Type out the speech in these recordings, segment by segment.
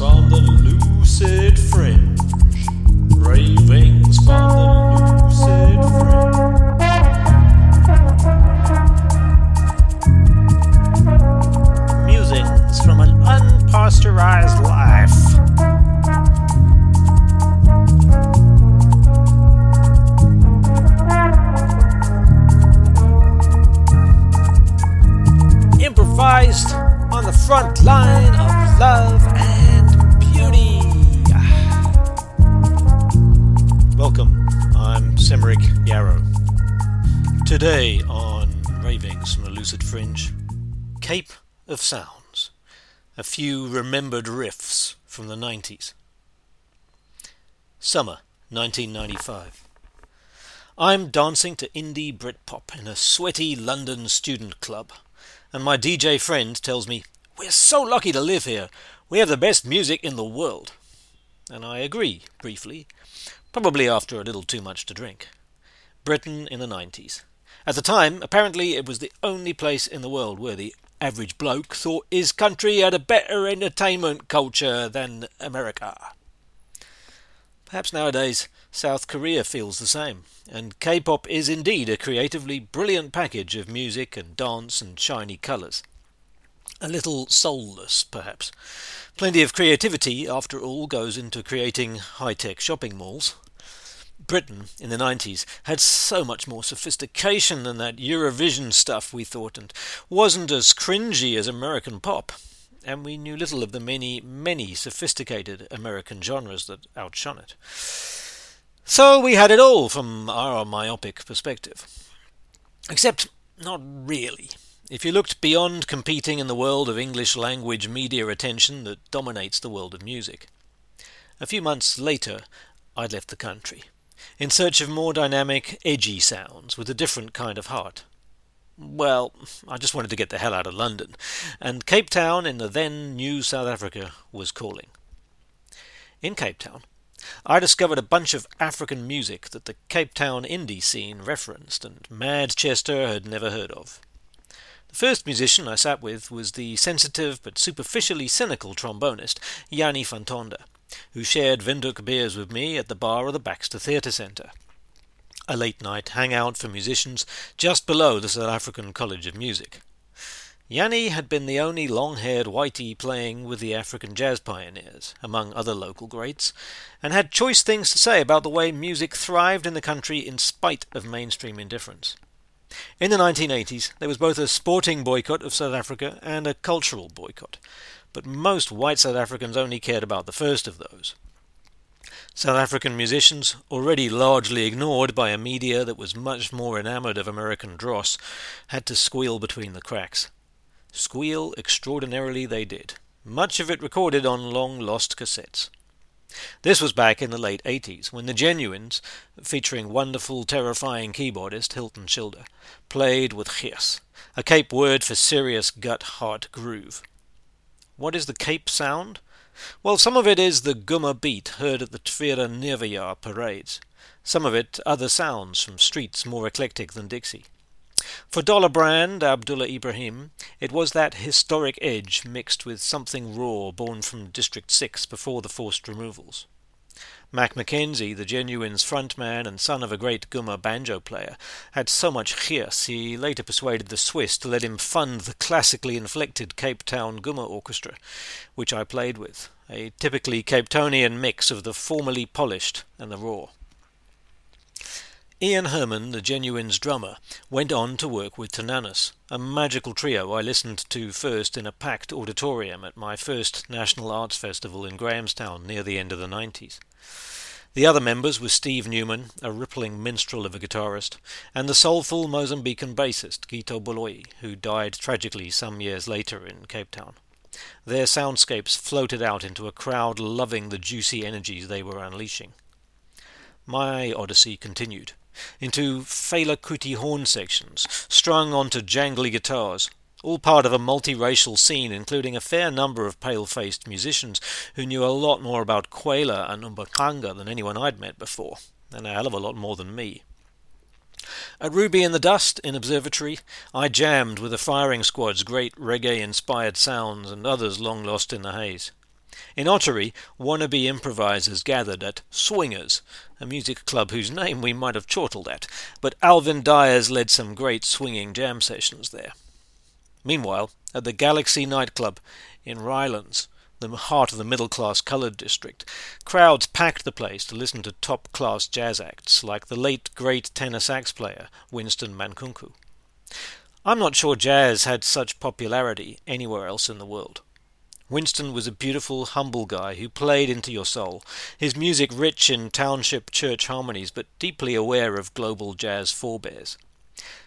from the lucid fringe. Ravings from the lucid fringe. Musings from an unpasteurized life. Improvised on the front line of love and Welcome, I'm Semeric Yarrow. Today on Ravings from the Lucid Fringe, Cape of Sounds. A few remembered riffs from the 90s. Summer 1995. I'm dancing to indie Britpop in a sweaty London student club, and my DJ friend tells me, We're so lucky to live here. We have the best music in the world. And I agree, briefly, probably after a little too much to drink. Britain in the 90s. At the time, apparently, it was the only place in the world where the average bloke thought his country had a better entertainment culture than America. Perhaps nowadays South Korea feels the same, and K pop is indeed a creatively brilliant package of music and dance and shiny colours. A little soulless, perhaps. Plenty of creativity, after all, goes into creating high tech shopping malls. Britain in the 90s had so much more sophistication than that Eurovision stuff we thought, and wasn't as cringy as American pop. And we knew little of the many, many sophisticated American genres that outshone it. So we had it all from our myopic perspective. Except not really. If you looked beyond competing in the world of English language media attention that dominates the world of music. A few months later, I'd left the country, in search of more dynamic, edgy sounds with a different kind of heart. Well, I just wanted to get the hell out of London, and Cape Town in the then new South Africa was calling. In Cape Town, I discovered a bunch of African music that the Cape Town indie scene referenced and Madchester had never heard of. The first musician I sat with was the sensitive but superficially cynical trombonist Yanni Fantonda, who shared Windhoek beers with me at the bar of the Baxter Theatre Centre, a late night hangout for musicians just below the South African College of Music. Yanni had been the only long haired whitey playing with the African jazz pioneers, among other local greats, and had choice things to say about the way music thrived in the country in spite of mainstream indifference. In the 1980s, there was both a sporting boycott of South Africa and a cultural boycott, but most white South Africans only cared about the first of those. South African musicians, already largely ignored by a media that was much more enamoured of American dross, had to squeal between the cracks. Squeal extraordinarily they did, much of it recorded on long lost cassettes. This was back in the late 80s, when the Genuines, featuring wonderful, terrifying keyboardist Hilton Schilder, played with gees, a Cape word for serious gut heart groove. What is the Cape sound? Well, some of it is the Goema beat heard at the Tweede Nuwejaar parades. Some of it other sounds from streets more eclectic than Dixie. For Dollar Brand Abdullah Ibrahim, it was that historic edge mixed with something raw born from District 6 before the forced removals. Mac McKenzie, the Genuines frontman and son of a great Goema banjo player, had so much gees he later persuaded the Swiss to let him fund the classically inflected Cape Town Goema Orchestra, which I played with, a typically Capetonian mix of the formally polished and the raw. Ian Herman, the Genuines drummer, went on to work with Tananas, a magical trio I listened to first in a packed auditorium at my first National Arts Festival in Grahamstown near the end of the 90s. The other members were Steve Newman, a rippling minstrel of a guitarist, and the soulful Mozambican bassist Gito Baloi, who died tragically some years later in Cape Town. Their soundscapes floated out into a crowd loving the juicy energies they were unleashing. My odyssey continued into Fela Kuti horn sections, strung onto jangly guitars, all part of a multiracial scene including a fair number of pale-faced musicians who knew a lot more about Kwela and Umbaqanga than anyone I'd met before, and a hell of a lot more than me. At Ruby in the Dust in Observatory, I jammed with the firing squad's great reggae inspired sounds and others long lost in the haze. In Ottery, wannabe improvisers gathered at Swingers, a music club whose name we might have chortled at, but Alvin Dyers led some great swinging jam sessions there. Meanwhile, at the Galaxy nightclub in Rylands, the heart of the middle class coloured district, crowds packed the place to listen to top class jazz acts like the late great tenor sax player Winston Mankunku. I'm not sure jazz had such popularity anywhere else in the world. Winston was a beautiful, humble guy who played into your soul, his music rich in township church harmonies but deeply aware of global jazz forebears.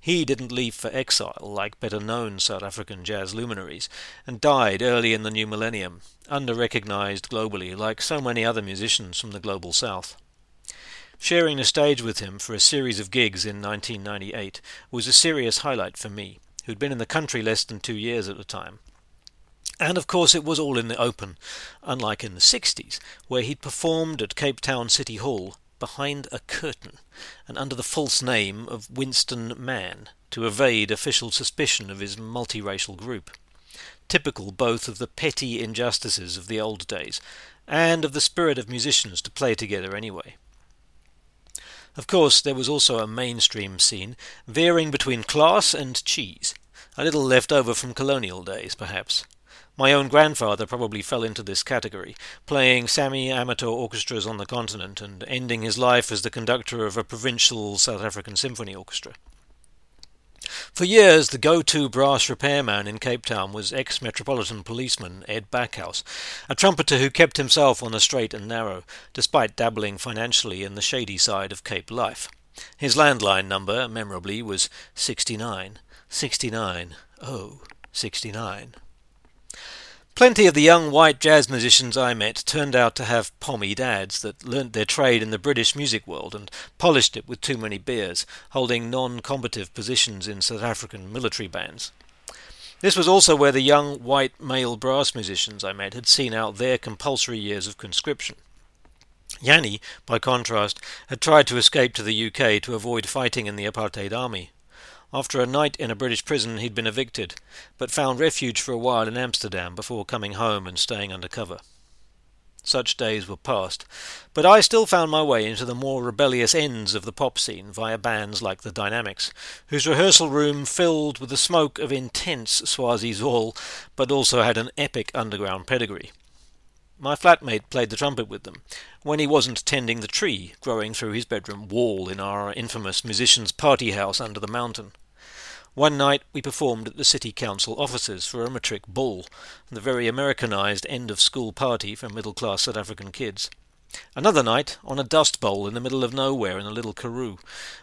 He didn't leave for exile like better known South African jazz luminaries, and died early in the new millennium, under recognized globally like so many other musicians from the global south. Sharing the stage with him for a series of gigs in 1998 was a serious highlight for me, who'd been in the country less than two years at the time. And of course, it was all in the open, unlike in the 60s, where he'd performed at Cape Town City Hall behind a curtain and under the false name of Winston Mann to evade official suspicion of his multiracial group. Typical both of the petty injustices of the old days and of the spirit of musicians to play together anyway. Of course, there was also a mainstream scene, veering between class and cheese, a little left over from colonial days, perhaps. My own grandfather probably fell into this category, playing semi amateur orchestras on the continent and ending his life as the conductor of a provincial South African symphony orchestra. For years, the go to brass repairman in Cape Town was ex Metropolitan Policeman Ed Backhouse, a trumpeter who kept himself on the straight and narrow, despite dabbling financially in the shady side of Cape life. His landline number, memorably, was 69 69 oh 69. Plenty of the young white jazz musicians I met turned out to have pommy dads that learnt their trade in the British music world and polished it with too many beers, holding non combative positions in South African military bands. This was also where the young white male brass musicians I met had seen out their compulsory years of conscription. Yanni, by contrast, had tried to escape to the UK to avoid fighting in the apartheid army. After a night in a British prison, he'd been evicted, but found refuge for a while in Amsterdam before coming home and staying under cover. Such days were past, but I still found my way into the more rebellious ends of the pop scene via bands like the Dynamics, whose rehearsal room filled with the smoke of intense Swazi Zol, but also had an epic underground pedigree. My flatmate played the trumpet with them, when he wasn't tending the tree growing through his bedroom wall in our infamous musicians' party house under the mountain. One night we performed at the City Council offices for a matric ball, the very Americanized end of school party for middle class South African kids. Another night on a dust bowl in the middle of nowhere in a little karoo,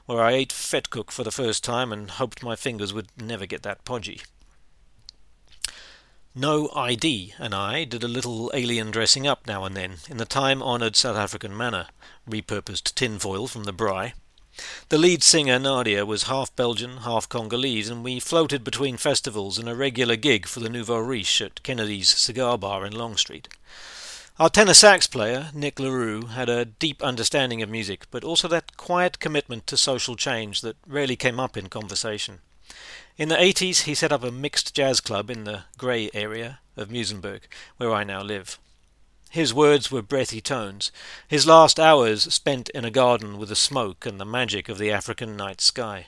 where I ate vetkoek for the first time and hoped my fingers would never get that podgy. No ID and I did a little alien dressing up now and then in the time honoured South African manner, repurposed tinfoil from the braai. The lead singer, Nadia, was half Belgian, half Congolese, and we floated between festivals and a regular gig for the Nouveau Riche at Kennedy's Cigar Bar in Long Street. Our tenor sax player, Nick LaRue, had a deep understanding of music, but also that quiet commitment to social change that rarely came up in conversation. In the 80s, he set up a mixed jazz club in the Grey area of Muizenberg, where I now live. His words were breathy tones, his last hours spent in a garden with the smoke and the magic of the African night sky.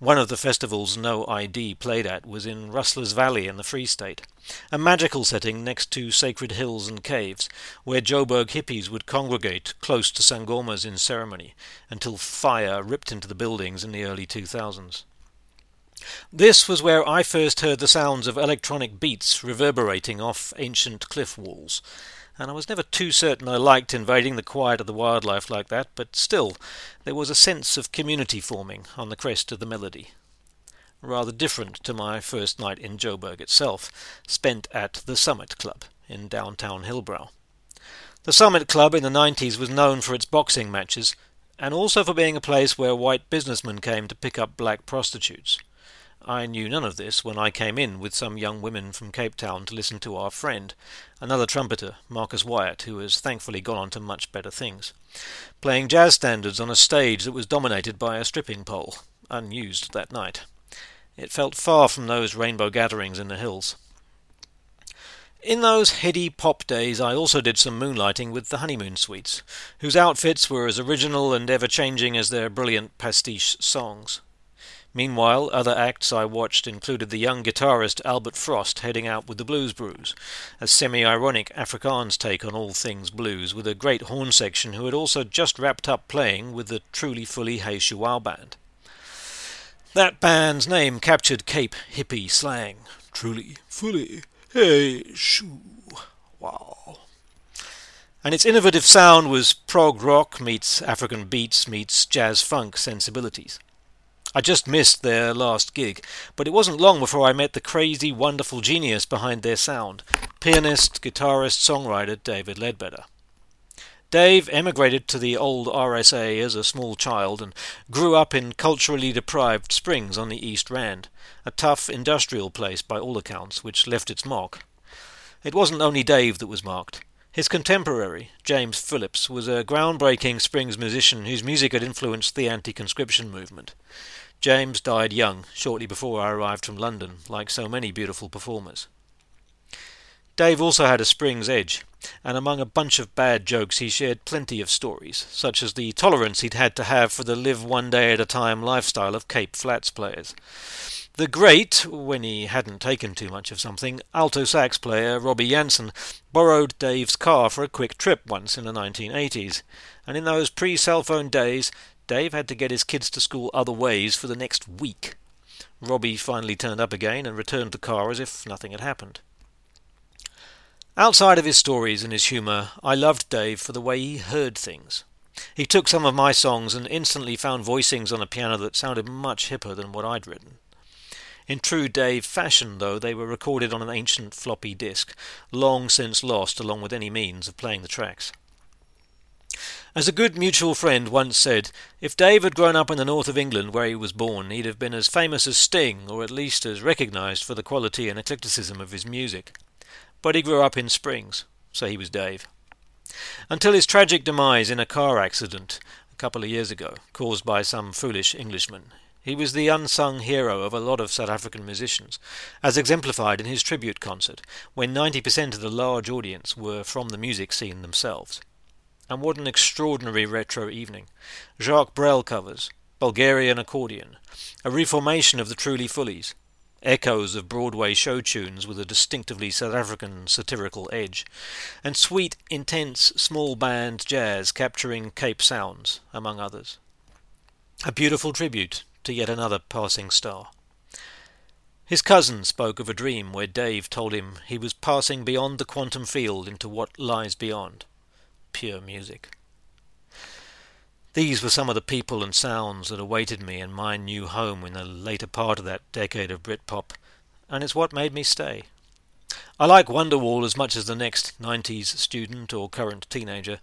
One of the festivals No ID played at was in Rustler's Valley in the Free State, a magical setting next to sacred hills and caves, where Joburg hippies would congregate close to sangomas in ceremony until fire ripped into the buildings in the early 2000s. This was where I first heard the sounds of electronic beats reverberating off ancient cliff walls, and I was never too certain I liked invading the quiet of the wildlife like that, but still, there was a sense of community forming on the crest of the melody. Rather different to my first night in Joburg itself, spent at the Summit Club in downtown Hillbrow. The Summit Club in the 90s was known for its boxing matches, and also for being a place where white businessmen came to pick up black prostitutes. I knew none of this when I came in with some young women from Cape Town to listen to our friend, another trumpeter, Marcus Wyatt, who has thankfully gone on to much better things, playing jazz standards on a stage that was dominated by a stripping pole, unused that night. It felt far from those rainbow gatherings in the hills. In those heady pop days, I also did some moonlighting with the Honeymoon Suites, whose outfits were as original and ever changing as their brilliant pastiche songs. Meanwhile, other acts I watched included the young guitarist Albert Frost heading out with the Blues Broers, a semi ironic Afrikaans take on all things blues, with a great horn section who had also just wrapped up playing with the Truly Fully Hey Shoo band. That band's name captured Cape hippie slang. Truly, fully, hey shoo, wow. And its innovative sound was prog rock meets African beats meets jazz funk sensibilities. I just missed their last gig, but it wasn't long before I met the crazy, wonderful genius behind their sound pianist, guitarist, songwriter David Leadbetter. Dave emigrated to the old RSA as a small child and grew up in culturally deprived Springs on the East Rand, a tough industrial place by all accounts, which left its mark. It wasn't only Dave that was marked. His contemporary, James Phillips, was a groundbreaking Springs musician whose music had influenced the anti conscription movement. James died young, shortly before I arrived from London, like so many beautiful performers. Dave also had a Springs edge, and among a bunch of bad jokes he shared plenty of stories, such as the tolerance he'd had to have for the live one day at a time lifestyle of Cape Flats players. The great, when he hadn't taken too much of something, alto sax player Robbie Jansen borrowed Dave's car for a quick trip once in the 1980s, and in those pre cell phone days Dave had to get his kids to school other ways for the next week. Robbie finally turned up again and returned the car as if nothing had happened. Outside of his stories and his humour, I loved Dave for the way he heard things. He took some of my songs and instantly found voicings on a piano that sounded much hipper than what I'd written. In true Dave fashion, though, they were recorded on an ancient floppy disk, long since lost along with any means of playing the tracks. As a good mutual friend once said, if Dave had grown up in the north of England where he was born, he'd have been as famous as Sting, or at least as recognised for the quality and eclecticism of his music. But he grew up in Springs, so he was Dave. Until his tragic demise in a car accident a couple of years ago, caused by some foolish Englishman. He was the unsung hero of a lot of South African musicians, as exemplified in his tribute concert, when 90% of the large audience were from the music scene themselves. And what an extraordinary retro evening. Jacques Brel covers, Bulgarian accordion, a reformation of the Truly Fullies, echoes of Broadway show tunes with a distinctively South African satirical edge, and sweet, intense, small band jazz capturing Cape sounds, among others. A beautiful tribute to yet another passing star. His cousin spoke of a dream where Dave told him he was passing beyond the quantum field into what lies beyond pure music. These were some of the people and sounds that awaited me in my new home in the later part of that decade of Britpop, and it's what made me stay. I like Wonderwall as much as the next 90s student or current teenager,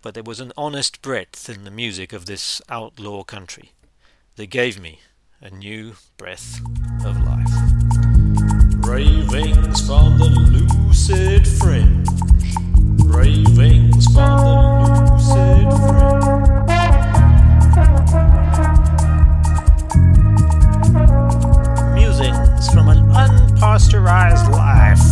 but there was an honest breadth in the music of this outlaw country. They gave me a new breath of life. Ravings from the lucid fringe ravings from the lucid fringe. Musings from an unpasteurized life.